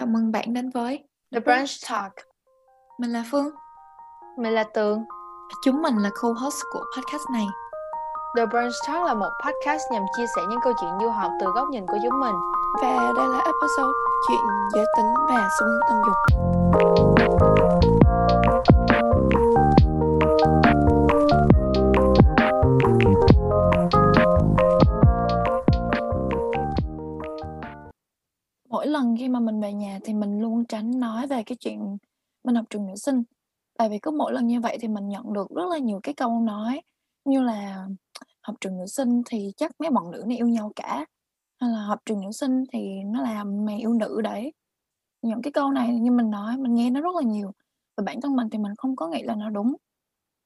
Chào mừng bạn đến với The Brunch Talk. Mình là Phương. Mình là Tường. Chúng mình là co-host của podcast này. The Brunch Talk là một podcast nhằm chia sẻ những câu chuyện du học từ góc nhìn của chúng mình. Và đây là episode chuyện giới tính và xu hướng tình dục. Mỗi lần khi mà mình về nhà thì mình luôn tránh nói về cái chuyện mình học trường nữ sinh. Tại vì cứ mỗi lần như vậy thì mình nhận được rất là nhiều cái câu nói như là học trường nữ sinh thì chắc mấy bọn nữ này yêu nhau cả. Hay là học trường nữ sinh thì nó làm mày yêu nữ đấy. Những cái câu này như mình nói, mình nghe nó rất là nhiều. Và bản thân mình thì mình không có nghĩ là nó đúng.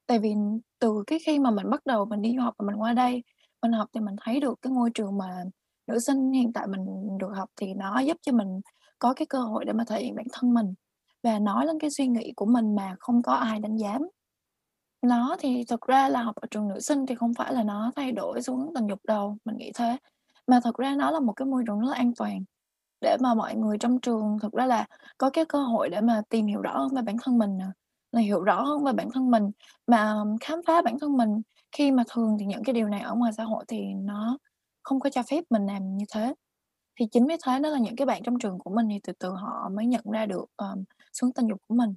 Tại vì từ cái khi mà mình bắt đầu mình đi du học và mình qua đây, mình học thì mình thấy được cái ngôi trường mà nữ sinh hiện tại mình được học thì nó giúp cho mình có cái cơ hội để mà thể hiện bản thân mình và nói lên cái suy nghĩ của mình mà không có ai đánh giá. Nó thì thực ra là học ở trường nữ sinh thì không phải là nó thay đổi xu hướng tình dục đâu, mình nghĩ thế. Mà thật ra nó là một cái môi trường rất là an toàn để mà mọi người trong trường thực ra là có cái cơ hội để mà tìm hiểu rõ hơn về bản thân mình là hiểu rõ hơn về bản thân mình, mà khám phá bản thân mình. Khi mà thường thì những cái điều này ở ngoài xã hội thì nó không có cho phép mình làm như thế. Thì chính vì thế đó là những cái bạn trong trường của mình thì từ từ họ mới nhận ra được, um, xuống tình dục của mình.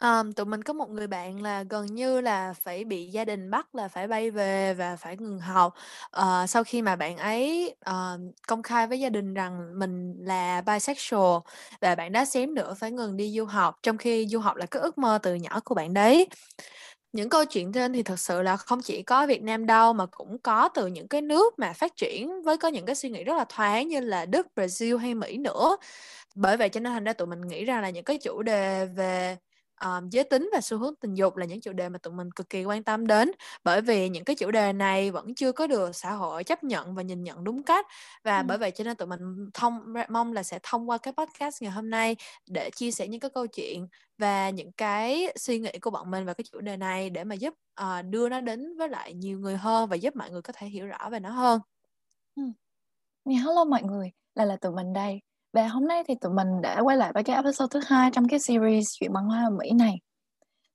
Um, tụi mình có một người bạn là gần như là phải bị gia đình bắt là phải bay về và phải ngừng học, uh, sau khi mà bạn ấy, uh, công khai với gia đình rằng mình là bisexual và bạn đã xém nữa phải ngừng đi du học, trong khi du học là cái ước mơ từ nhỏ của bạn đấy. Những câu chuyện trên thì thật sự là không chỉ có Việt Nam đâu mà cũng có từ những cái nước mà phát triển với có những cái suy nghĩ rất là thoáng như là Đức, Brazil hay Mỹ nữa. Bởi vậy cho nên thành ra tụi mình nghĩ ra là những cái chủ đề về um, giới tính và xu hướng tình dục là những chủ đề mà tụi mình cực kỳ quan tâm đến bởi vì những cái chủ đề này vẫn chưa có được xã hội chấp nhận và nhìn nhận đúng cách và ừ. bởi vậy cho nên tụi mình thông mong là sẽ thông qua cái podcast ngày hôm nay để chia sẻ những cái câu chuyện và những cái suy nghĩ của bọn mình về cái chủ đề này để mà giúp uh, đưa nó đến với lại nhiều người hơn và giúp mọi người có thể hiểu rõ về nó hơn. Ừ. Hello mọi người, là là tụi mình đây. Và hôm nay thì tụi mình đã quay lại với cái episode thứ hai trong cái series chuyện văn hóa ở Mỹ này.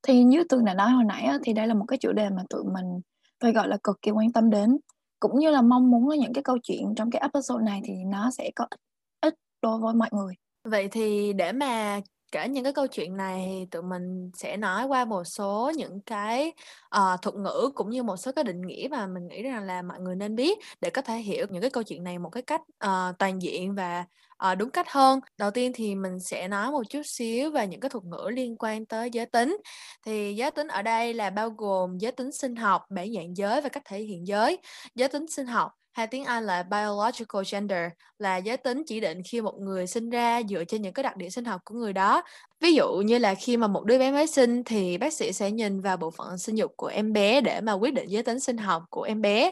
Thì như Tường đã nói hồi nãy thì đây là một cái chủ đề mà tụi mình phải gọi là cực kỳ quan tâm đến. Cũng như là mong muốn là những cái câu chuyện trong cái episode này thì nó sẽ có ích, ích đối với mọi người. Vậy thì để mà kể những cái câu chuyện này thì tụi mình sẽ nói qua một số những cái uh, thuật ngữ cũng như một số cái định nghĩa mà mình nghĩ rằng là mọi người nên biết để có thể hiểu những cái câu chuyện này một cái cách uh, toàn diện và uh, đúng cách hơn. Đầu tiên thì mình sẽ nói một chút xíu về những cái thuật ngữ liên quan tới giới tính. Thì giới tính ở đây là bao gồm giới tính sinh học, bản dạng giới và cách thể hiện giới. Giới tính sinh học hay tiếng Anh là biological gender là giới tính chỉ định khi một người sinh ra dựa trên những cái đặc điểm sinh học của người đó. Ví dụ như là khi mà một đứa bé mới sinh thì bác sĩ sẽ nhìn vào bộ phận sinh dục của em bé để mà quyết định giới tính sinh học của em bé.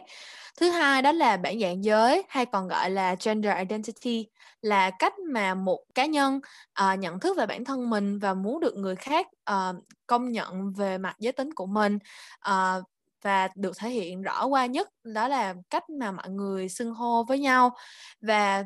Thứ hai đó là bản dạng giới hay còn gọi là gender identity là cách mà một cá nhân uh, nhận thức về bản thân mình và muốn được người khác uh, công nhận về mặt giới tính của mình uh, và được thể hiện rõ qua nhất, đó là cách mà mọi người xưng hô với nhau. Và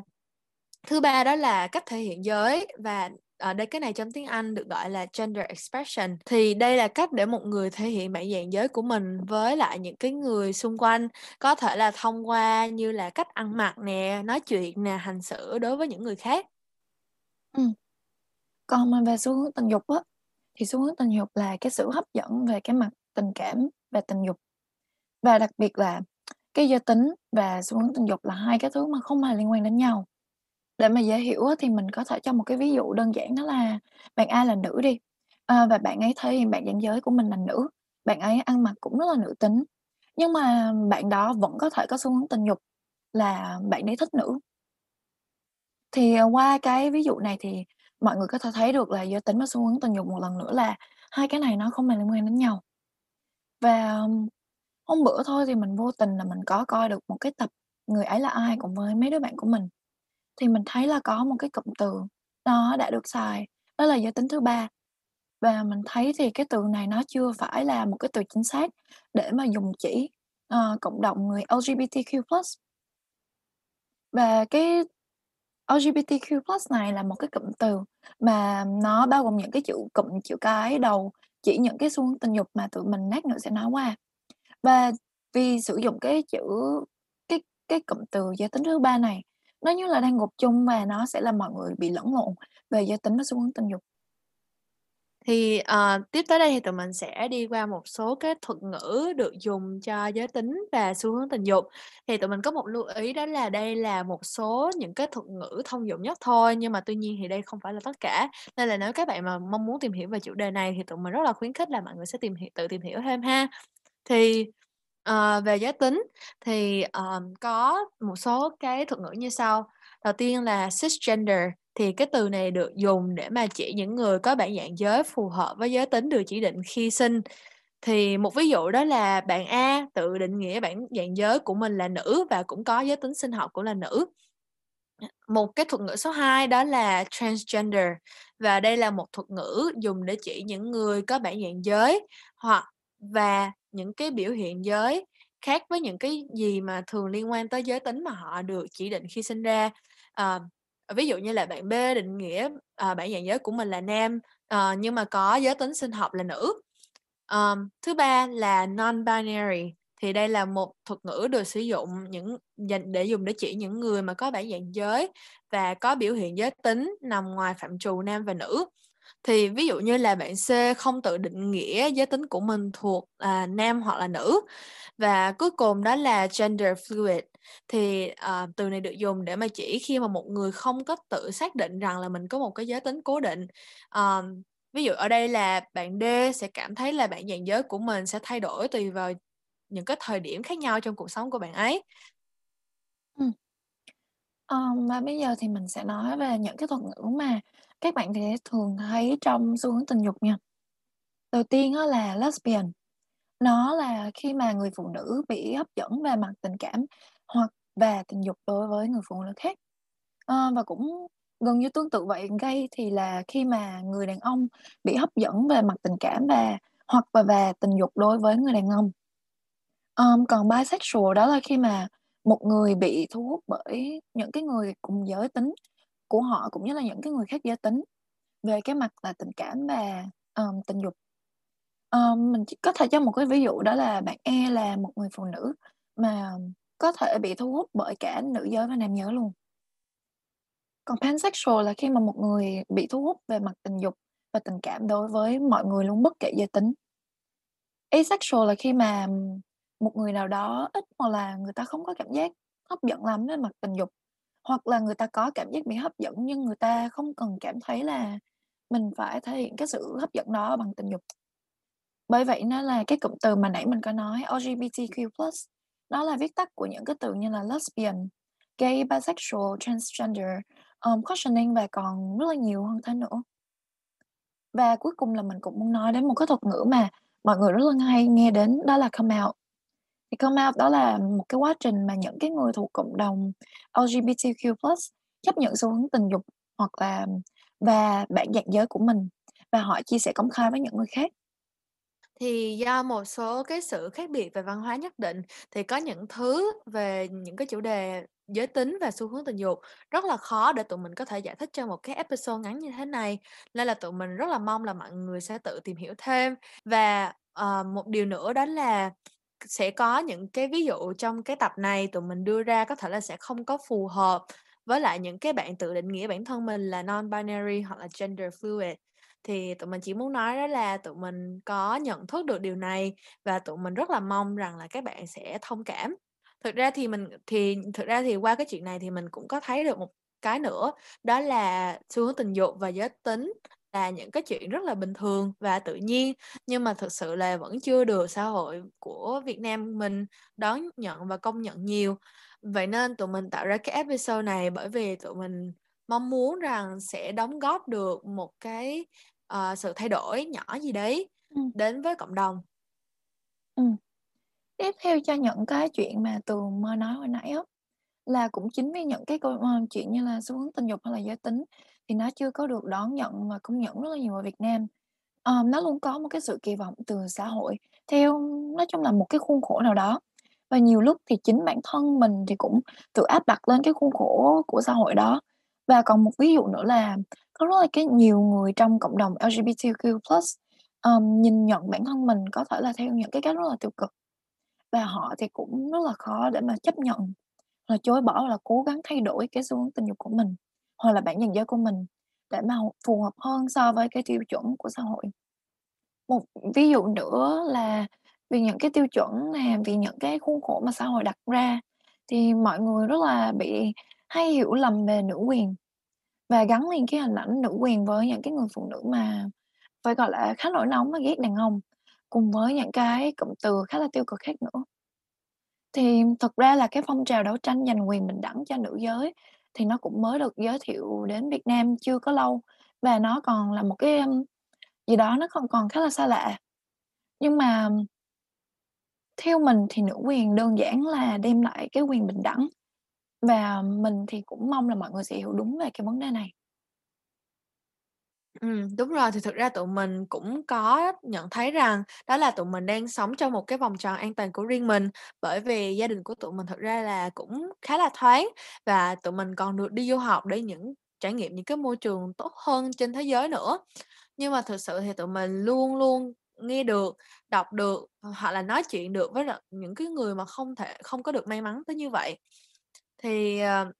thứ ba đó là cách thể hiện giới. Và ở đây, cái này trong tiếng Anh được gọi là gender expression. Thì đây là cách để một người thể hiện bản dạng giới của mình với lại những cái người xung quanh. Có thể là thông qua như là cách ăn mặc nè, nói chuyện nè, hành xử đối với những người khác. Ừ. còn mà về xu hướng tình dục á, thì xu hướng tình dục là cái sự hấp dẫn về cái mặt tình cảm và tình dục và đặc biệt là cái giới tính và xu hướng tình dục là hai cái thứ mà không hề liên quan đến nhau. Để mà dễ hiểu thì mình có thể cho một cái ví dụ đơn giản đó là bạn A là nữ đi, à, và bạn ấy thấy bạn dạng giới của mình là nữ, bạn ấy ăn mặc cũng rất là nữ tính, nhưng mà bạn đó vẫn có thể có xu hướng tình dục là bạn ấy thích nữ. Thì, ờ, qua cái ví dụ này thì mọi người có thể thấy được là giới tính và xu hướng tình dục một lần nữa là hai cái này nó không hề liên quan đến nhau. Và Hôm bữa thôi thì mình vô tình là mình có coi được một cái tập Người ấy là ai cùng với mấy đứa bạn của mình. Thì mình thấy là có một cái cụm từ nó đã được xài, đó là giới tính thứ ba. Và mình thấy thì cái từ này nó chưa phải là một cái từ chính xác để mà dùng chỉ, ờ, cộng đồng người LGBTQ+. Và cái LGBTQ+ này là một cái cụm từ mà nó bao gồm những cái chữ cụm chữ cái đầu chỉ những cái xu hướng tình dục mà tụi mình lát nữa sẽ nói qua. Và vì sử dụng cái chữ cái cái cụm từ giới tính thứ ba này, nó như là đang gộp chung và nó sẽ làm mọi người bị lẫn lộn về giới tính và xu hướng tình dục. Thì, ờ, tiếp tới đây thì tụi mình sẽ đi qua một số cái thuật ngữ được dùng cho giới tính và xu hướng tình dục. Thì tụi mình có một lưu ý đó là đây là một số những cái thuật ngữ thông dụng nhất thôi, nhưng mà tuy nhiên thì đây không phải là tất cả. Nên là nếu các bạn mà mong muốn tìm hiểu về chủ đề này thì tụi mình rất là khuyến khích là mọi người sẽ tìm hiểu tự tìm hiểu thêm ha. Thì, ờ, về giới tính thì, ờm, có một số cái thuật ngữ như sau. Đầu tiên là cisgender, thì cái từ này được dùng để mà chỉ những người có bản dạng giới phù hợp với giới tính được chỉ định khi sinh. Thì một ví dụ đó là bạn A tự định nghĩa bản dạng giới của mình là nữ và cũng có giới tính sinh học cũng là nữ. Một cái thuật ngữ số 2 đó là transgender và đây là một thuật ngữ dùng để chỉ những người có bản dạng giới hoặc và những cái biểu hiện giới khác với những cái gì mà thường liên quan tới giới tính mà họ được chỉ định khi sinh ra. Ờ, ví dụ như là bạn B định nghĩa, à, bản dạng giới của mình là nam, ờ, nhưng mà có giới tính sinh học là nữ. Ờm, thứ ba là non-binary, thì đây là một thuật ngữ được sử dụng những dành để dùng để chỉ những người mà có bản dạng giới và có biểu hiện giới tính nằm ngoài phạm trù nam và nữ. Thì ví dụ như là bạn C không tự định nghĩa giới tính của mình thuộc, à, nam hoặc là nữ. Và cuối cùng đó là gender fluid, thì, à, từ này được dùng để mà chỉ khi mà một người không có tự xác định rằng là mình có một cái giới tính cố định. à, ví dụ ở đây là bạn D sẽ cảm thấy là bạn dạng giới của mình sẽ thay đổi tùy vào những cái thời điểm khác nhau trong cuộc sống của bạn ấy. Ừm. Ờm, và bây giờ thì mình sẽ nói về những cái thuật ngữ mà các bạn sẽ thường thấy trong xu hướng tình dục nha. Đầu tiên đó là lesbian, nó là khi mà người phụ nữ bị hấp dẫn về mặt tình cảm hoặc về tình dục đối với người phụ nữ khác. à, và cũng gần như tương tự vậy, gay thì là khi mà người đàn ông bị hấp dẫn về mặt tình cảm và hoặc và về tình dục đối với người đàn ông. um, còn bisexual đó là khi mà một người bị thu hút bởi những cái người cùng giới tính của họ, cũng như là những cái người khác giới tính về cái mặt là tình cảm và, um, tình dục. um, mình chỉ có thể cho một cái ví dụ đó là bạn E là một người phụ nữ mà có thể bị thu hút bởi cả nữ giới và nam giới luôn. Còn pansexual là khi mà một người bị thu hút về mặt tình dục và tình cảm đối với mọi người luôn, bất kể giới tính. Asexual là khi mà một người nào đó ít hoặc là người ta không có cảm giác hấp dẫn lắm về mặt tình dục, hoặc là người ta có cảm giác bị hấp dẫn nhưng người ta không cần cảm thấy là mình phải thể hiện cái sự hấp dẫn đó bằng tình dục. Bởi vậy nó là cái cụm từ mà nãy mình có nói LGBTQ+, nó là viết tắt của những cái từ như là lesbian, gay, bisexual, transgender, um, questioning và còn rất là nhiều hơn thế nữa. Và cuối cùng là mình cũng muốn nói đến một cái thuật ngữ mà mọi người rất là hay nghe đến đó là come out. Thì come out đó là một cái quá trình mà những cái người thuộc cộng đồng LGBTQ+ chấp nhận xu hướng tình dục hoặc là và bản dạng giới của mình và họ chia sẻ công khai với những người khác. Thì do một số cái sự khác biệt về văn hóa nhất định, thì có những thứ về những cái chủ đề giới tính và xu hướng tình dục rất là khó để tụi mình có thể giải thích trong một cái episode ngắn như thế này. Nên là tụi mình rất là mong là mọi người sẽ tự tìm hiểu thêm. Và, uh, một điều nữa đó là sẽ có những cái ví dụ trong cái tập này tụi mình đưa ra có thể là sẽ không có phù hợp với lại những cái bạn tự định nghĩa bản thân mình là non-binary hoặc là gender fluid. Thì tụi mình chỉ muốn nói đó là tụi mình có nhận thức được điều này và tụi mình rất là mong rằng là các bạn sẽ thông cảm. Thực ra thì mình thì thực ra thì qua cái chuyện này thì mình cũng có thấy được một cái nữa, đó là xu hướng tình dục và giới tính là những cái chuyện rất là bình thường và tự nhiên, nhưng mà thực sự là vẫn chưa được xã hội của Việt Nam mình đón nhận và công nhận nhiều. Vậy nên tụi mình tạo ra cái episode này bởi vì tụi mình mong muốn rằng sẽ đóng góp được một cái, ờ, sự thay đổi nhỏ gì đấy Ừm. đến với cộng đồng. Ừm. Tiếp theo cho những cái chuyện mà Tường mới nói hồi nãy á, là cũng chính vì những cái câu ơ, chuyện như là xu hướng tình dục hay là giới tính thì nó chưa có được đón nhận và công nhận rất là nhiều ở Việt Nam. Um, nó luôn có một cái sự kỳ vọng từ xã hội theo nói chung là một cái khuôn khổ nào đó. Và nhiều lúc thì chính bản thân mình thì cũng tự áp đặt lên cái khuôn khổ của xã hội đó. Và còn một ví dụ nữa là có rất là cái nhiều người trong cộng đồng LGBTQ+, um, nhìn nhận bản thân mình có thể là theo những cái cách rất là tiêu cực. Và họ thì cũng rất là khó để mà chấp nhận, là chối bỏ là cố gắng thay đổi cái xu hướng tình dục của mình, hoặc là bản nhận giới của mình để mà phù hợp hơn so với cái tiêu chuẩn của xã hội. Một ví dụ nữa là vì những cái tiêu chuẩn này vì những cái khuôn khổ mà xã hội đặt ra thì mọi người rất là bị hay hiểu lầm về nữ quyền và gắn liền cái hình ảnh nữ quyền với những cái người phụ nữ mà phải gọi là khá nổi nóng và ghét đàn ông, cùng với những cái cụm từ khá là tiêu cực khác nữa. Thì thực ra là cái phong trào đấu tranh giành quyền bình đẳng cho nữ giới thì nó cũng mới được giới thiệu đến Việt Nam chưa có lâu và nó còn là một cái, gì đó nó còn còn khá là xa lạ. Nhưng mà theo mình thì nữ quyền đơn giản là đem lại cái quyền bình đẳng, và mình thì cũng mong là mọi người sẽ hiểu đúng về cái vấn đề này. Ừm, đúng rồi, thì thực ra tụi mình cũng có nhận thấy rằng đó là tụi mình đang sống trong một cái vòng tròn an toàn của riêng mình, bởi vì gia đình của tụi mình thực ra là cũng khá là thoáng và tụi mình còn được đi du học để những trải nghiệm những cái môi trường tốt hơn trên thế giới nữa. Nhưng mà thực sự thì tụi mình luôn luôn nghe được, đọc được, ờ, hoặc là nói chuyện được với những cái người mà không thể không có được may mắn tới như vậy. Thì, ờ,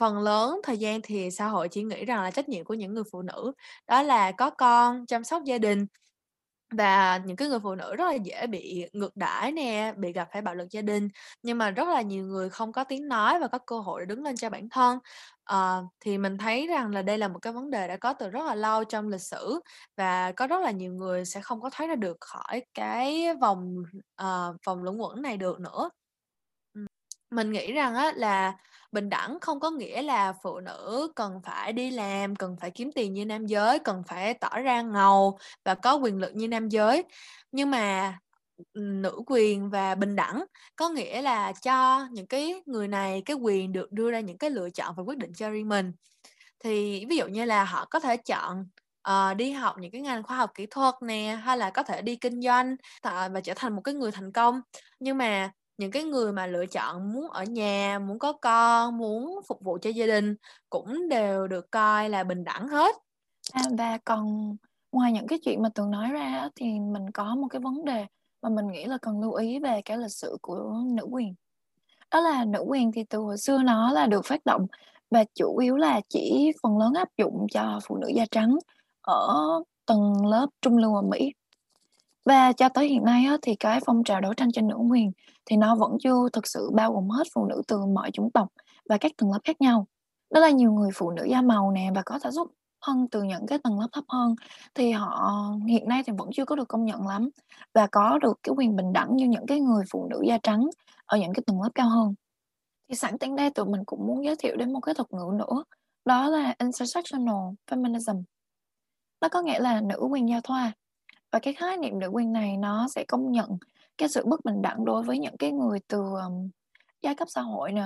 phần lớn thời gian thì xã hội chỉ nghĩ rằng là trách nhiệm của những người phụ nữ đó là có con, chăm sóc gia đình. Và những cái người phụ nữ rất là dễ bị ngược đãi nè, bị gặp phải bạo lực gia đình, nhưng mà rất là nhiều người không có tiếng nói và có cơ hội để đứng lên cho bản thân. Ờ, thì mình thấy rằng là đây là một cái vấn đề đã có từ rất là lâu trong lịch sử và có rất là nhiều người sẽ không có thoát ra được khỏi cái vòng, ờ, vòng luẩn quẩn này được nữa. Ừm. Mình nghĩ rằng á là bình đẳng không có nghĩa là phụ nữ cần phải đi làm, cần phải kiếm tiền như nam giới, cần phải tỏ ra ngầu và có quyền lực như nam giới. Nhưng mà, nữ quyền và bình đẳng có nghĩa là cho những cái người này cái quyền được đưa ra những cái lựa chọn và quyết định cho riêng mình. Thì ví dụ như là họ có thể chọn, uh, đi học những cái ngành khoa học kỹ thuật nè, hay là có thể đi kinh doanh và trở thành một cái người thành công. Nhưng mà những cái người mà lựa chọn muốn ở nhà, muốn có con, muốn phục vụ cho gia đình cũng đều được coi là bình đẳng hết. À, và còn ngoài những cái chuyện mà Tường nói ra thì mình có một cái vấn đề mà mình nghĩ là cần lưu ý về cái lịch sử của nữ quyền. Đó là nữ quyền thì từ hồi xưa nó là được phát động và chủ yếu là chỉ phần lớn áp dụng cho phụ nữ da trắng ở tầng lớp trung lưu ở Mỹ. Và cho tới hiện nay á, thì cái phong trào đấu tranh cho nữ quyền thì nó vẫn chưa thực sự bao gồm hết phụ nữ từ mọi chủng tộc và các tầng lớp khác nhau. Đó là nhiều người phụ nữ da màu nè và có thể xuất thân từ những cái tầng lớp thấp hơn thì họ hiện nay thì vẫn chưa có được công nhận lắm và có được cái quyền bình đẳng như những cái người phụ nữ da trắng ở những cái tầng lớp cao hơn. Thì sẵn tiện đây tụi mình cũng muốn giới thiệu đến một cái thuật ngữ nữa, đó là intersectional feminism. Nó có nghĩa là nữ quyền giao thoa. Và cái khái niệm nữ quyền này nó sẽ công nhận cái sự bất bình đẳng đối với những cái người từ, um, giai cấp xã hội nè,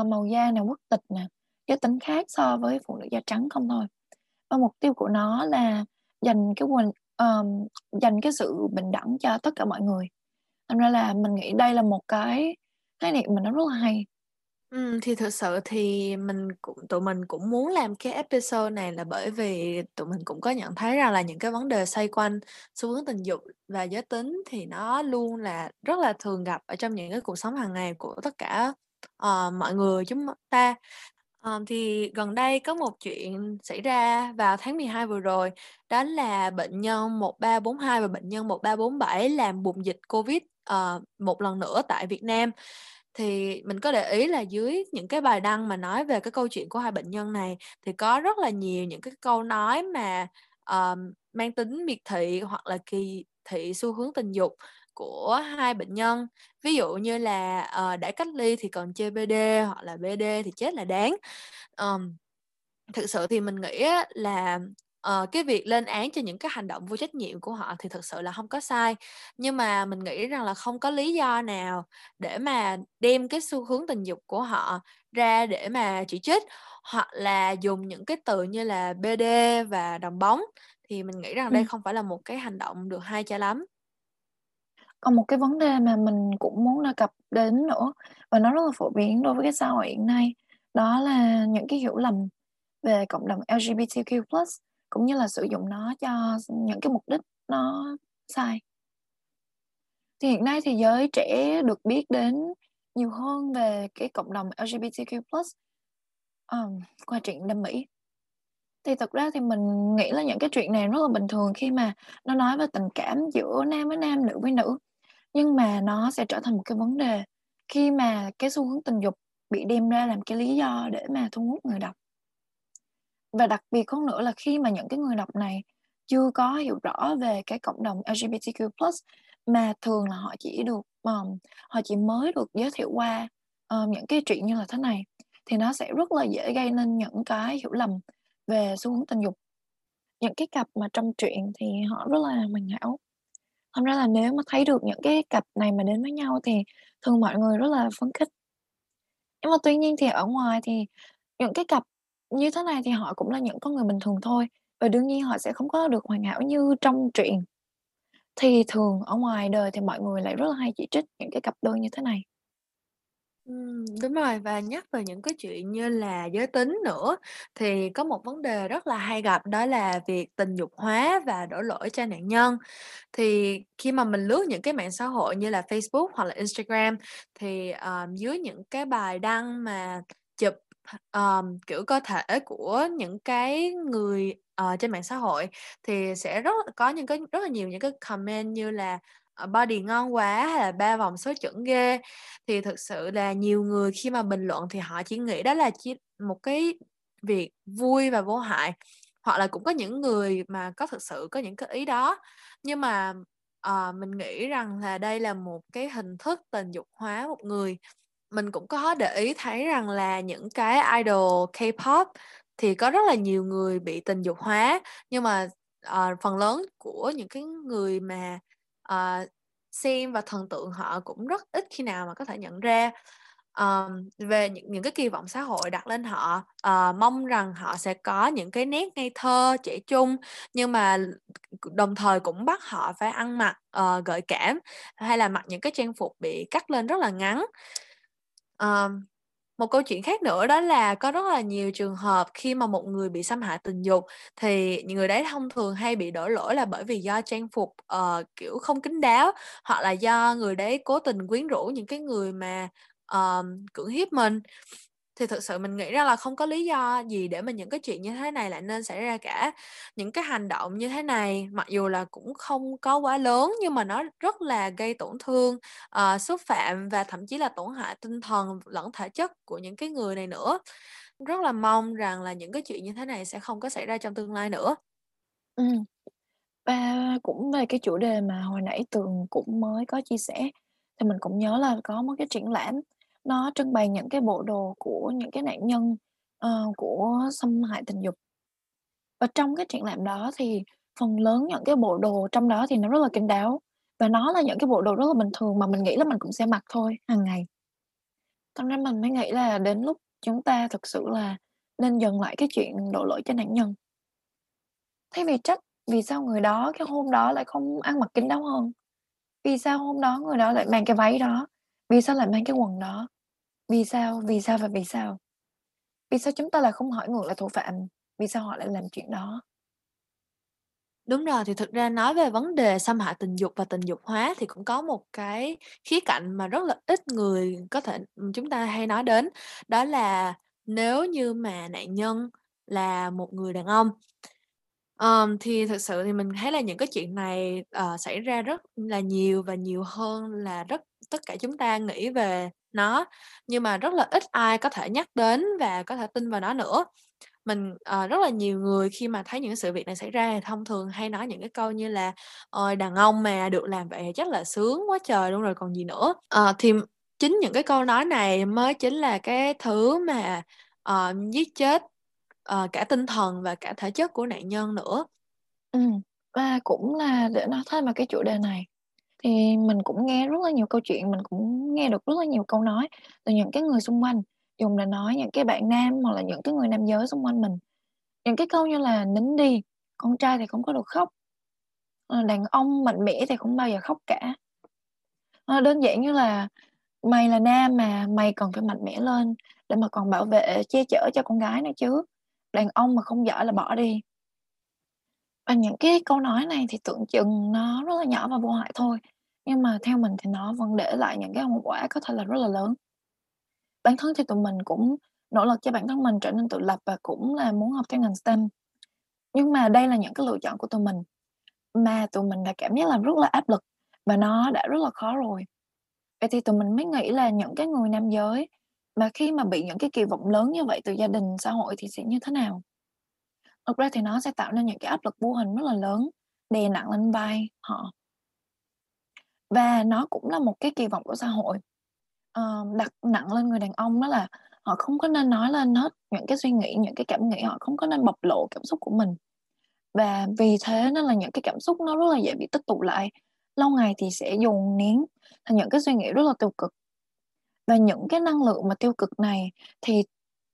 uh, màu da nè, quốc tịch nè, giới tính khác so với phụ nữ da trắng không thôi. Và mục tiêu của nó là dành cái quyền um, dành cái sự bình đẳng cho tất cả mọi người. Thành ra là mình nghĩ đây là một cái khái niệm mà nó rất là hay. Ừm, thì thực sự thì mình cũng tụi mình cũng muốn làm cái episode này là bởi vì tụi mình cũng có nhận thấy rằng là những cái vấn đề xoay quanh xu hướng tình dục và giới tính thì nó luôn là rất là thường gặp ở trong những cái cuộc sống hàng ngày của tất cả, ờ, mọi người chúng ta. Ờ, thì gần đây có một chuyện xảy ra vào tháng 12 vừa rồi, đó là bệnh nhân 1342 và bệnh nhân 1347 làm bùng dịch Covid, ờ, một lần nữa tại Việt Nam. Thì mình có để ý là dưới những cái bài đăng mà nói về cái câu chuyện của hai bệnh nhân này thì có rất là nhiều những cái câu nói mà, um, mang tính miệt thị hoặc là kỳ thị xu hướng tình dục của hai bệnh nhân. Ví dụ như là, uh, đã cách ly thì còn chơi bd hoặc là bd thì chết là đáng. um, thực sự thì mình nghĩ là, ờ, cái việc lên án cho những cái hành động vô trách nhiệm của họ thì thực sự là hông có sai. Nhưng mà mình nghĩ rằng là không có lý do nào để mà đem cái xu hướng tình dục của họ ra để mà chỉ trích, hoặc là dùng những cái từ như là PD và đòn bóng, thì mình nghĩ rằng đây Ừm. không phải là một cái hành động được hay cho lắm. Còn một cái vấn đề mà mình cũng muốn đề cập đến nữa và nó rất là phổ biến đối với cái xã hội hiện nay, đó là những cái hiểu lầm về cộng đồng LGBTQ+, cũng như là sử dụng nó cho những cái mục đích nó sai. Thì hiện nay thì giới trẻ được biết đến nhiều hơn về cái cộng đồng LGBTQ+, um, qua truyện Đâm Mỹ. Thì thực ra thì mình nghĩ là những cái chuyện này rất là bình thường khi mà nó nói về tình cảm giữa nam với nam, nữ với nữ. Nhưng mà nó sẽ trở thành một cái vấn đề khi mà cái xu hướng tình dục bị đem ra làm cái lý do để mà thu hút người đọc. Và đặc biệt hơn nữa là khi mà những cái người đọc này chưa có hiểu rõ về cái cộng đồng LGBTQ+, mà thường là họ chỉ được, um, họ chỉ mới được giới thiệu qua, um, những cái chuyện như là thế này, thì nó sẽ rất là dễ gây nên những cái hiểu lầm về xu hướng tình dục. Những cái cặp mà trong truyện thì họ rất là hoàn hảo. Thành ra là nếu mà thấy được những cái cặp này mà đến với nhau thì thường mọi người rất là phấn khích. Nhưng mà tuy nhiên thì ở ngoài thì những cái cặp như thế này thì họ cũng là những con người bình thường thôi, và đương nhiên họ sẽ không có được hoàn hảo như trong truyện. Thì thường ở ngoài đời thì mọi người lại rất là hay chỉ trích những cái cặp đôi như thế này. Ừ, đúng rồi, và nhắc về những cái chuyện như là giới tính nữa, thì có một vấn đề rất là hay gặp đó là việc tình dục hóa và đổ lỗi cho nạn nhân. Thì khi mà mình lướt những cái mạng xã hội như là Facebook hoặc là Instagram thì, ờ, dưới những cái bài đăng mà um, kiểu, cơ thể của những cái người, uh, trên mạng xã hội thì sẽ rất có những cái rất là nhiều những cái comment như là, ờ, "Body ngon quá" hay là ba vòng số chuẩn ghê." Thì thực sự là nhiều người khi mà bình luận thì họ chỉ nghĩ đó là chỉ một cái việc vui và vô hại, hoặc là cũng có những người mà có thực sự có những cái ý đó. Nhưng mà, uh, mình nghĩ rằng là đây là một cái hình thức tình dục hóa một người. Mình cũng có để ý thấy rằng là những cái idol K-pop thì có rất là nhiều người bị tình dục hóa, nhưng mà, uh, phần lớn của những cái người mà, uh, xem và thần tượng họ cũng rất ít khi nào mà có thể nhận ra. um, về những những cái kỳ vọng xã hội đặt lên họ, uh, mong rằng họ sẽ có những cái nét ngây thơ, trẻ trung, nhưng mà đồng thời cũng bắt họ phải ăn mặc, uh, gợi cảm, hay là mặc những cái trang phục bị cắt lên rất là ngắn um, một câu chuyện khác nữa đó là có rất là nhiều trường hợp khi mà một người bị xâm hại tình dục thì những người đấy thông thường hay bị đổ lỗi là bởi vì do trang phục, uh, kiểu, không kín đáo, hoặc là do người đấy cố tình quyến rũ những cái người mà, um, cưỡng hiếp mình. Thì thực sự mình nghĩ ra là không có lý do gì để mà những cái chuyện như thế này lại nên xảy ra cả. Những cái hành động như thế này mặc dù là cũng không có quá lớn nhưng mà nó rất là gây tổn thương, uh, xúc phạm và thậm chí là tổn hại tinh thần lẫn thể chất của những cái người này nữa. Rất là mong rằng là những cái chuyện như thế này sẽ không có xảy ra trong tương lai nữa. Ừ. Và cũng về cái chủ đề mà hồi nãy Tường cũng mới có chia sẻ, thì mình cũng nhớ là có một cái triển lãm nó trưng bày những cái bộ đồ của những cái nạn nhân, uh, của xâm hại tình dục. Và trong cái triển lãm đó thì phần lớn những cái bộ đồ trong đó thì nó rất là kín đáo, và nó là những cái bộ đồ rất là bình thường mà mình nghĩ là mình cũng sẽ mặc thôi, hàng ngày. Thành ra mình mới nghĩ là đến lúc chúng ta thực sự là nên dừng lại cái chuyện đổ lỗi cho nạn nhân. Thay vì trách vì sao người đó cái hôm đó lại không ăn mặc kín đáo hơn? Vì sao hôm đó người đó lại mang cái váy đó? Vì sao lại mang cái quần đó? Vì sao, vì sao và vì sao? Vì sao chúng ta lại không hỏi ngược lại thủ phạm, vì sao họ lại làm chuyện đó? Đúng rồi, thì thực ra nói về vấn đề xâm hại tình dục và tình dục hóa thì cũng có một cái khía cạnh mà rất là ít người có thể chúng ta hay nói đến, đó là nếu như mà nạn nhân là một người đàn ông. um, thì thực sự thì mình thấy là những cái chuyện này, uh, xảy ra rất là nhiều và nhiều hơn là rất tất cả chúng ta nghĩ về nó, nhưng mà rất là ít ai có thể nhắc đến và có thể tin vào nó nữa. Mình uh, rất là nhiều người khi mà thấy những sự việc này xảy ra thì thông thường hay nói những cái câu như là "Ôi, đàn ông mà được làm vậy chắc là sướng quá trời luôn rồi còn gì nữa." uh, thì chính những cái câu nói này mới chính là cái thứ mà, uh, giết chết, uh, cả tinh thần và cả thể chất của nạn nhân nữa. ừ. và cũng là để nói thêm vào cái chủ đề này, thì mình cũng nghe rất là nhiều câu chuyện, mình cũng nghe được rất là nhiều câu nói từ những cái người xung quanh, dùng để nói những cái bạn nam hoặc là những cái người nam giới xung quanh mình. Những cái câu như là "Nín đi, con trai thì không có được khóc." Ờ, "Đàn ông mạnh mẽ thì không bao giờ khóc cả." Ờ, đơn giản như là "Mày là nam mà, mày cần phải mạnh mẽ lên để mà còn bảo vệ, che chở cho con gái nữa chứ. đàn ông mà không giỏi là bỏ đi. Và những cái câu nói này thì tưởng chừng nó rất là nhỏ và vô hại thôi, nhưng mà theo mình thì nó vẫn để lại những cái hậu quả có thể là rất là lớn. Bản thân thì tụi mình cũng nỗ lực cho bản thân mình trở nên tự lập và cũng là muốn học theo ngành STEM. Nhưng mà đây là những cái lựa chọn của tụi mình, mà tụi mình đã cảm giác là rất là áp lực và nó đã rất là khó rồi. Vậy thì tụi mình mới nghĩ là những cái người nam giới mà khi mà bị những cái kỳ vọng lớn như vậy từ gia đình, xã hội thì sẽ như thế nào? Thực ra thì nó sẽ tạo nên những cái áp lực vô hình rất là lớn, đè nặng lên vai họ. Và nó cũng là một cái kỳ vọng của xã hội, uh, đặt nặng lên người đàn ông đó là họ không có nên nói lên hết những cái suy nghĩ, những cái cảm nghĩ, họ không có nên bộc lộ cảm xúc của mình. Và vì thế nên là những cái cảm xúc nó rất là dễ bị tích tụ lại, lâu ngày thì sẽ dồn nén thành những cái suy nghĩ rất là tiêu cực. Và những cái năng lượng mà tiêu cực này thì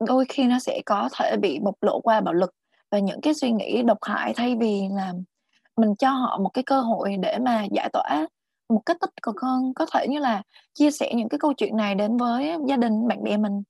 đôi khi nó sẽ có thể bị bộc lộ qua bạo lực và những cái suy nghĩ độc hại thay vì là mình cho họ một cái cơ hội để mà giải tỏa một cách tích cực hơn, có thể như là chia sẻ những cái câu chuyện này đến với gia đình, bạn bè mình.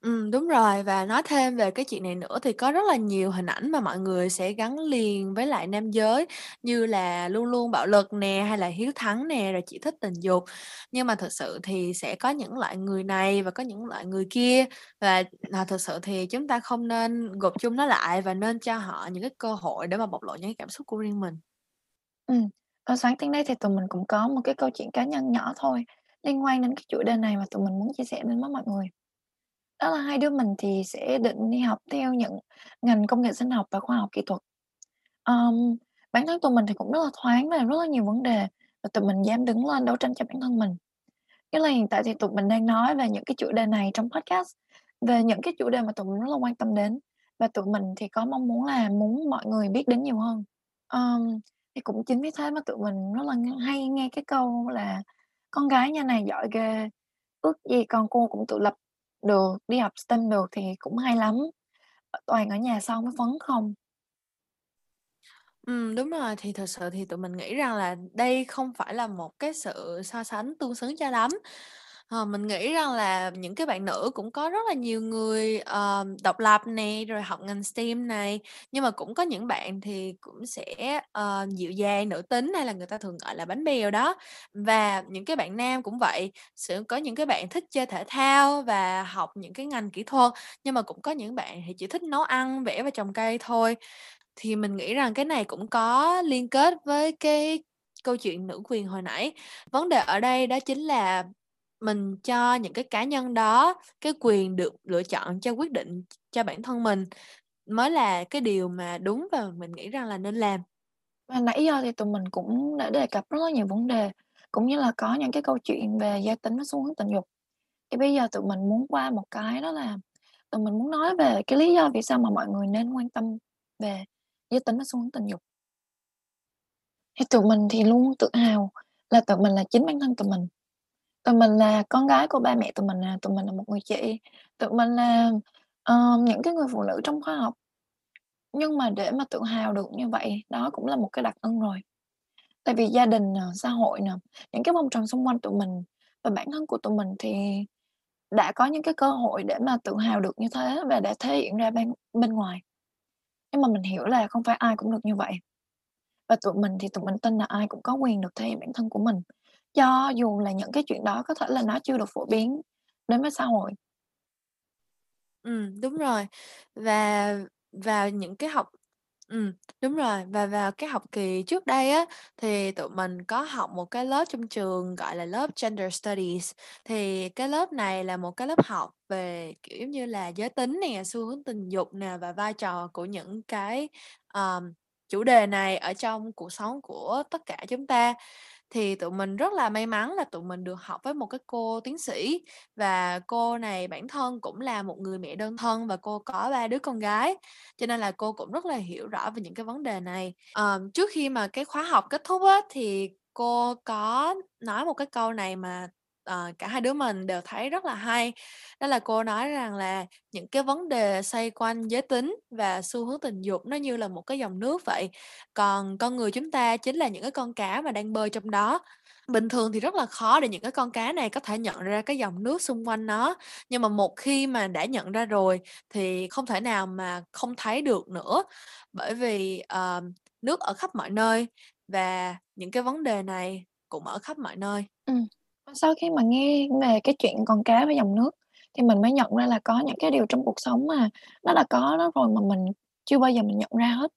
Ừm, đúng rồi. Và nói thêm về cái chuyện này nữa thì có rất là nhiều hình ảnh mà mọi người sẽ gắn liền với lại nam giới, như là luôn luôn bạo lực nè, hay là hiếu thắng nè, rồi chỉ thích tình dục. Nhưng mà thực sự thì sẽ có những loại người này và có những loại người kia, và, à, thực sự thì chúng ta không nên gộp chung nó lại và nên cho họ những cái cơ hội để mà bộc lộ những cái cảm xúc của riêng mình. Ừm, ở sáng tiên đây thì tụi mình cũng có một cái câu chuyện cá nhân nhỏ thôi, liên quan đến cái chủ đề này mà tụi mình muốn chia sẻ đến với mọi người. Đó là hai đứa mình thì sẽ định đi học theo những ngành công nghệ sinh học và khoa học kỹ thuật. Ờm, bản thân tụi mình thì cũng rất là thoáng về rất là nhiều vấn đề và tụi mình dám đứng lên đấu tranh cho bản thân mình. Nghĩa là hiện tại thì tụi mình đang nói về những cái chủ đề này trong podcast, về những cái chủ đề mà tụi mình rất là quan tâm đến và tụi mình thì có mong muốn là muốn mọi người biết đến nhiều hơn. Ờm, thì cũng chính vì thế mà tụi mình rất là ng hay nghe cái câu là "Con gái nhà này giỏi ghê, ước gì con cô cũng tự lập được, đi học STEM được thì cũng hay lắm, toàn ở nhà xong mới phấn không." Ừm, đúng rồi. Thì thực sự thì tụi mình nghĩ rằng là đây không phải là một cái sự so sánh tương xứng cho lắm. Ờ, mình nghĩ rằng là những cái bạn nữ cũng có rất là nhiều người, ờ, độc lập nè, rồi học ngành STEM này, nhưng mà cũng có những bạn thì cũng sẽ, ờ, dịu dàng, nữ tính hay là người ta thường gọi là bánh bèo đó. Và những cái bạn nam cũng vậy, sẽ có những cái bạn thích chơi thể thao và học những cái ngành kỹ thuật, nhưng mà cũng có những bạn thì chỉ thích nấu ăn, vẽ và trồng cây thôi. Thì mình nghĩ rằng cái này cũng có liên kết với cái câu chuyện nữ quyền hồi nãy. Vấn đề ở đây đó chính là mình cho những cái cá nhân đó cái quyền được lựa chọn cho quyết định cho bản thân mình mới là cái điều mà đúng và mình nghĩ rằng là nên làm. Và nãy giờ thì tụi mình cũng đã đề cập rất là nhiều vấn đề, cũng như là có những cái câu chuyện về giới tính và xu hướng tình dục. Thì bây giờ tụi mình muốn qua một cái đó là tụi mình muốn nói về cái lý do vì sao mà mọi người nên quan tâm về giới tính và xu hướng tình dục. Thì tụi mình thì luôn tự hào là tụi mình là chính bản thân tụi mình. Tụi mình là con gái của ba mẹ tụi mình à tụi mình là một người chị, tụi mình là, ờ, những cái người phụ nữ trong khoa học. Nhưng mà để mà tự hào được như vậy, đó cũng là một cái đặc ân rồi. Tại vì gia đình nè, xã hội nè, những cái vòng tròn xung quanh tụi mình và bản thân của tụi mình thì đã có những cái cơ hội để mà tự hào được như thế và để thể hiện ra bên bên ngoài. Nhưng mà mình hiểu là không phải ai cũng được như vậy. Và tụi mình thì tụi mình tin là ai cũng có quyền được thể hiện bản thân của mình, cho dù là những cái chuyện đó có thể là nó chưa được phổ biến đến với xã hội. ừ đúng rồi. Và vào những cái học Ừ, đúng rồi, và vào cái học kỳ trước đây á, thì tụi mình có học một cái lớp trong trường gọi là lớp Gender Studies. Thì cái lớp này là một cái lớp học về, kiểu, giống như là giới tính nè, xu hướng tình dục nè và vai trò của những cái, um, chủ đề này ở trong cuộc sống của tất cả chúng ta. Thì tụi mình rất là may mắn là tụi mình được học với một cái cô tiến sĩ, và cô này bản thân cũng là một người mẹ đơn thân và cô có ba đứa con gái, cho nên là cô cũng rất là hiểu rõ về những cái vấn đề này. à, trước khi mà cái khóa học kết thúc á, thì cô có nói một cái câu này mà, ờ, cả hai đứa mình đều thấy rất là hay. Đó là cô nói rằng là những cái vấn đề xoay quanh giới tính và xu hướng tình dục nó như là một cái dòng nước vậy, còn con người chúng ta chính là những cái con cá mà đang bơi trong đó. Bình thường thì rất là khó để những cái con cá này có thể nhận ra cái dòng nước xung quanh nó, nhưng mà một khi mà đã nhận ra rồi thì không thể nào mà không thấy được nữa, bởi vì, uh, nước ở khắp mọi nơi và những cái vấn đề này cũng ở khắp mọi nơi. ừ sau khi mà nghe về cái chuyện con cá với dòng nước thì mình mới nhận ra là có những cái điều trong cuộc sống mà nó đã có đó rồi mà mình chưa bao giờ mình nhận ra hết.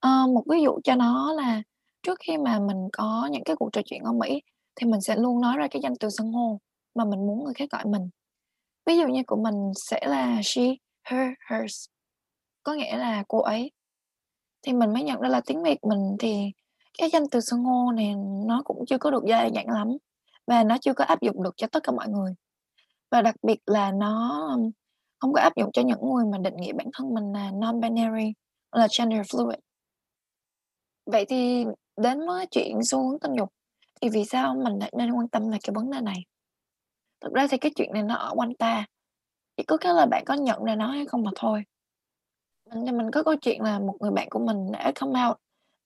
Ờ, một ví dụ cho nó là trước khi mà mình có những cái cuộc trò chuyện ở Mỹ thì mình sẽ luôn nói ra cái danh từ xưng hô mà mình muốn người khác gọi mình. Ví dụ như của mình sẽ là she, her, hers, có nghĩa là cô ấy. Thì mình mới nhận ra là tiếng Việt mình thì cái danh từ xưng hô này nó cũng chưa có được đa dạng lắm và nó chưa có áp dụng được cho tất cả mọi người. Và đặc biệt là nó, không có áp dụng cho những người mà định nghĩa bản thân mình là non-binary, là gender fluid. Vậy thì đến với chuyện xu hướng tình dục, thì vì sao mình lại nên quan tâm về cái vấn đề này? Thực ra thì cái chuyện này nó ở quanh ta, chỉ có cái là bạn có nhận ra nó hay không mà thôi. Mình thì mình có câu chuyện là một người bạn của mình đã come out,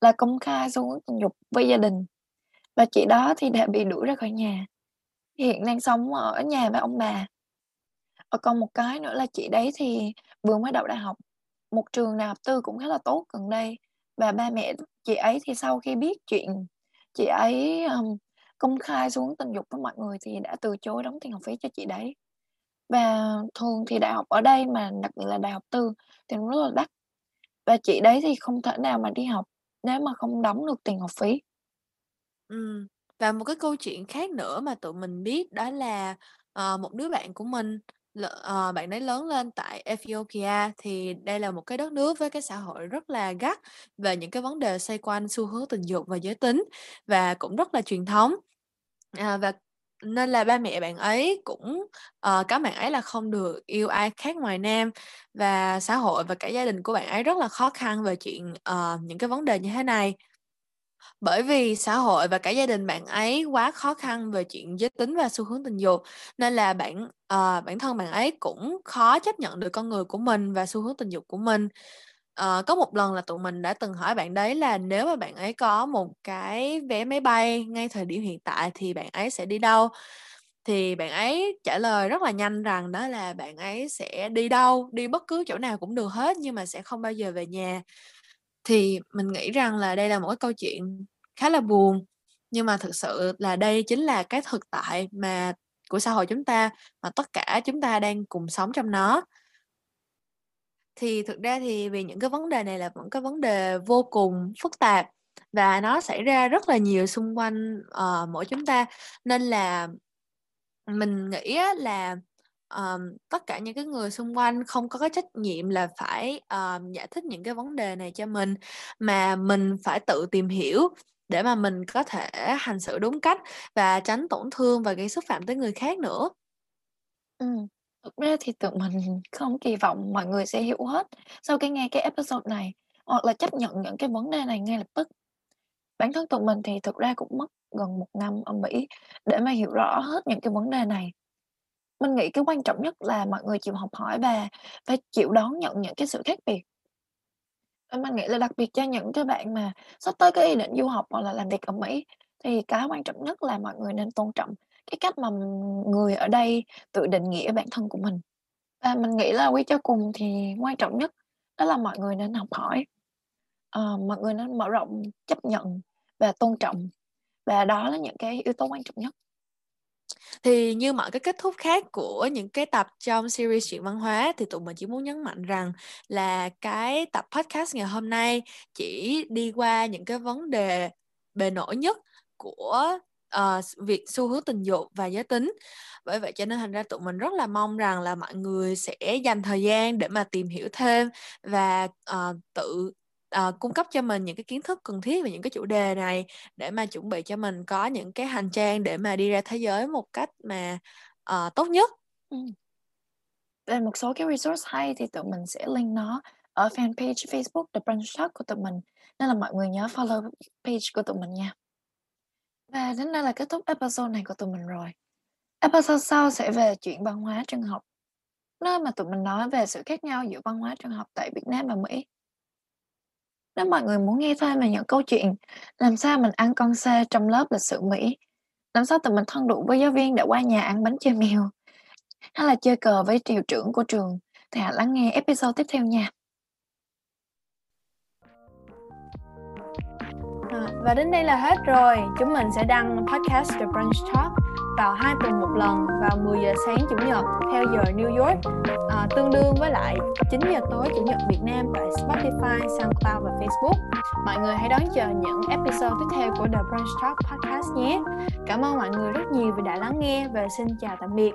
là công khai xu hướng tình dục với gia đình, và chị đó thì đã bị đuổi ra khỏi nhà, hiện đang sống ở nhà với ông bà. Ờ, còn một cái nữa là chị đấy thì vừa mới đậu đại học, một trường đại học tư cũng khá là tốt gần đây, và ba mẹ chị ấy thì sau khi biết chuyện chị ấy, um, công khai xuống tình dục với mọi người thì đã từ chối đóng tiền học phí cho chị đấy. Và thường thì đại học ở đây mà đặc biệt là đại học tư thì nó rất là đắt, và chị đấy thì không thể nào mà đi học nếu mà không đóng được tiền học phí. Ừm, và một cái câu chuyện khác nữa mà tụi mình biết đó là, ờ, một đứa bạn của mình l ờ, bạn ấy lớn lên tại Ethiopia, thì đây là một cái đất nước với cái xã hội rất là gắt về những cái vấn đề xoay quanh xu hướng tình dục và giới tính, và cũng rất là truyền thống. À, và nên là ba mẹ bạn ấy cũng, ờ, cấm bạn ấy là không được yêu ai khác ngoài nam, và xã hội và cả gia đình của bạn ấy rất là khó khăn về chuyện, ờ, những cái vấn đề như thế này. Bởi vì xã hội và cả gia đình bạn ấy quá khó khăn về chuyện giới tính và xu hướng tình dục, nên là bản uh, ờ, bản thân bạn ấy cũng khó chấp nhận được con người của mình và xu hướng tình dục của mình. uh, có một lần là tụi mình đã từng hỏi bạn đấy là nếu mà bạn ấy có một cái vé máy bay ngay thời điểm hiện tại thì bạn ấy sẽ đi đâu? Thì bạn ấy trả lời rất là nhanh rằng đó là bạn ấy sẽ đi đâu, đi bất cứ chỗ nào cũng được hết nhưng mà sẽ không bao giờ về nhà. Thì mình nghĩ rằng là đây là một cái câu chuyện khá là buồn, nhưng mà thực sự là đây chính là cái thực tại mà của xã hội chúng ta, mà tất cả chúng ta đang cùng sống trong nó. Thì thực ra thì vì những cái vấn đề này là vẫn cái vấn đề vô cùng phức tạp và nó xảy ra rất là nhiều xung quanh, uh, mỗi chúng ta, nên là mình nghĩ là, um, tất cả những cái người xung quanh không có cái trách nhiệm là phải, um, giải thích những cái vấn đề này cho mình, mà mình phải tự tìm hiểu để mà mình có thể hành xử đúng cách và tránh tổn thương và gây xúc phạm tới người khác nữa. Ừ. thực ra thì tụi mình không kỳ vọng mọi người sẽ hiểu hết sau khi nghe cái episode này, hoặc là chấp nhận những cái vấn đề này ngay lập tức. Bản thân tụi mình thì thực ra cũng mất gần một năm ở Mỹ để mà hiểu rõ hết những cái vấn đề này. Mình nghĩ cái quan trọng nhất là mọi người chịu học hỏi và phải chịu đón nhận những cái sự khác biệt. Và mình nghĩ là đặc biệt cho những cái bạn mà sắp tới có ý định du học hoặc là làm việc ở Mỹ, thì cái quan trọng nhất là mọi người nên tôn trọng cái cách mà người ở đây tự định nghĩa bản thân của mình. Và mình nghĩ là quy cho cùng thì quan trọng nhất đó là mọi người nên học hỏi, ờ, mọi người nên mở rộng, chấp nhận và tôn trọng, và đó là những cái yếu tố quan trọng nhất. Thì như mọi cái kết thúc khác của những cái tập trong series Chuyện văn hóa thì tụi mình chỉ muốn nhấn mạnh rằng là cái tập podcast ngày hôm nay chỉ đi qua những cái vấn đề bề nổi nhất của, uh, việc xu hướng tình dục và giới tính. Bởi vậy cho nên thành ra tụi mình rất là mong rằng là mọi người sẽ dành thời gian để mà tìm hiểu thêm và, uh, tự, uh, cung cấp cho mình những cái kiến thức cần thiết về những cái chủ đề này để mà chuẩn bị cho mình có những cái hành trang để mà đi ra thế giới một cách mà, uh, tốt nhất. Về một số cái resource hay thì tụi mình sẽ link nó ở fanpage Facebook The Brunch Talk của tụi mình, nên là mọi người nhớ follow page của tụi mình nha. Và đến đây là kết thúc episode này của tụi mình rồi. Episode sau sẽ về chuyện văn hóa trường học, nơi mà tụi mình nói về sự khác nhau giữa văn hóa trường học tại Việt Nam và Mỹ. Nếu mọi người muốn nghe thêm về những câu chuyện làm sao mình ăn con xe trong lớp lịch sử Mỹ, Làm sao tụi mình thân đủ với giáo viên để qua nhà ăn bánh chơi mèo, hay là chơi cờ với hiệu trưởng của trường? Thì hãy lắng nghe episode tiếp theo nha. À, và đến đây là hết rồi. Chúng mình sẽ đăng podcast The Brunch Talk vào hai tuần một lần vào 10 giờ sáng chủ nhật theo giờ New York, à, tương đương với lại 9 giờ tối chủ nhật Việt Nam tại Spotify, SoundCloud và Facebook. Mọi người hãy đón chờ những episode tiếp theo của The Brunch Talk podcast nhé. Cảm ơn mọi người rất nhiều vì đã lắng nghe và xin chào tạm biệt.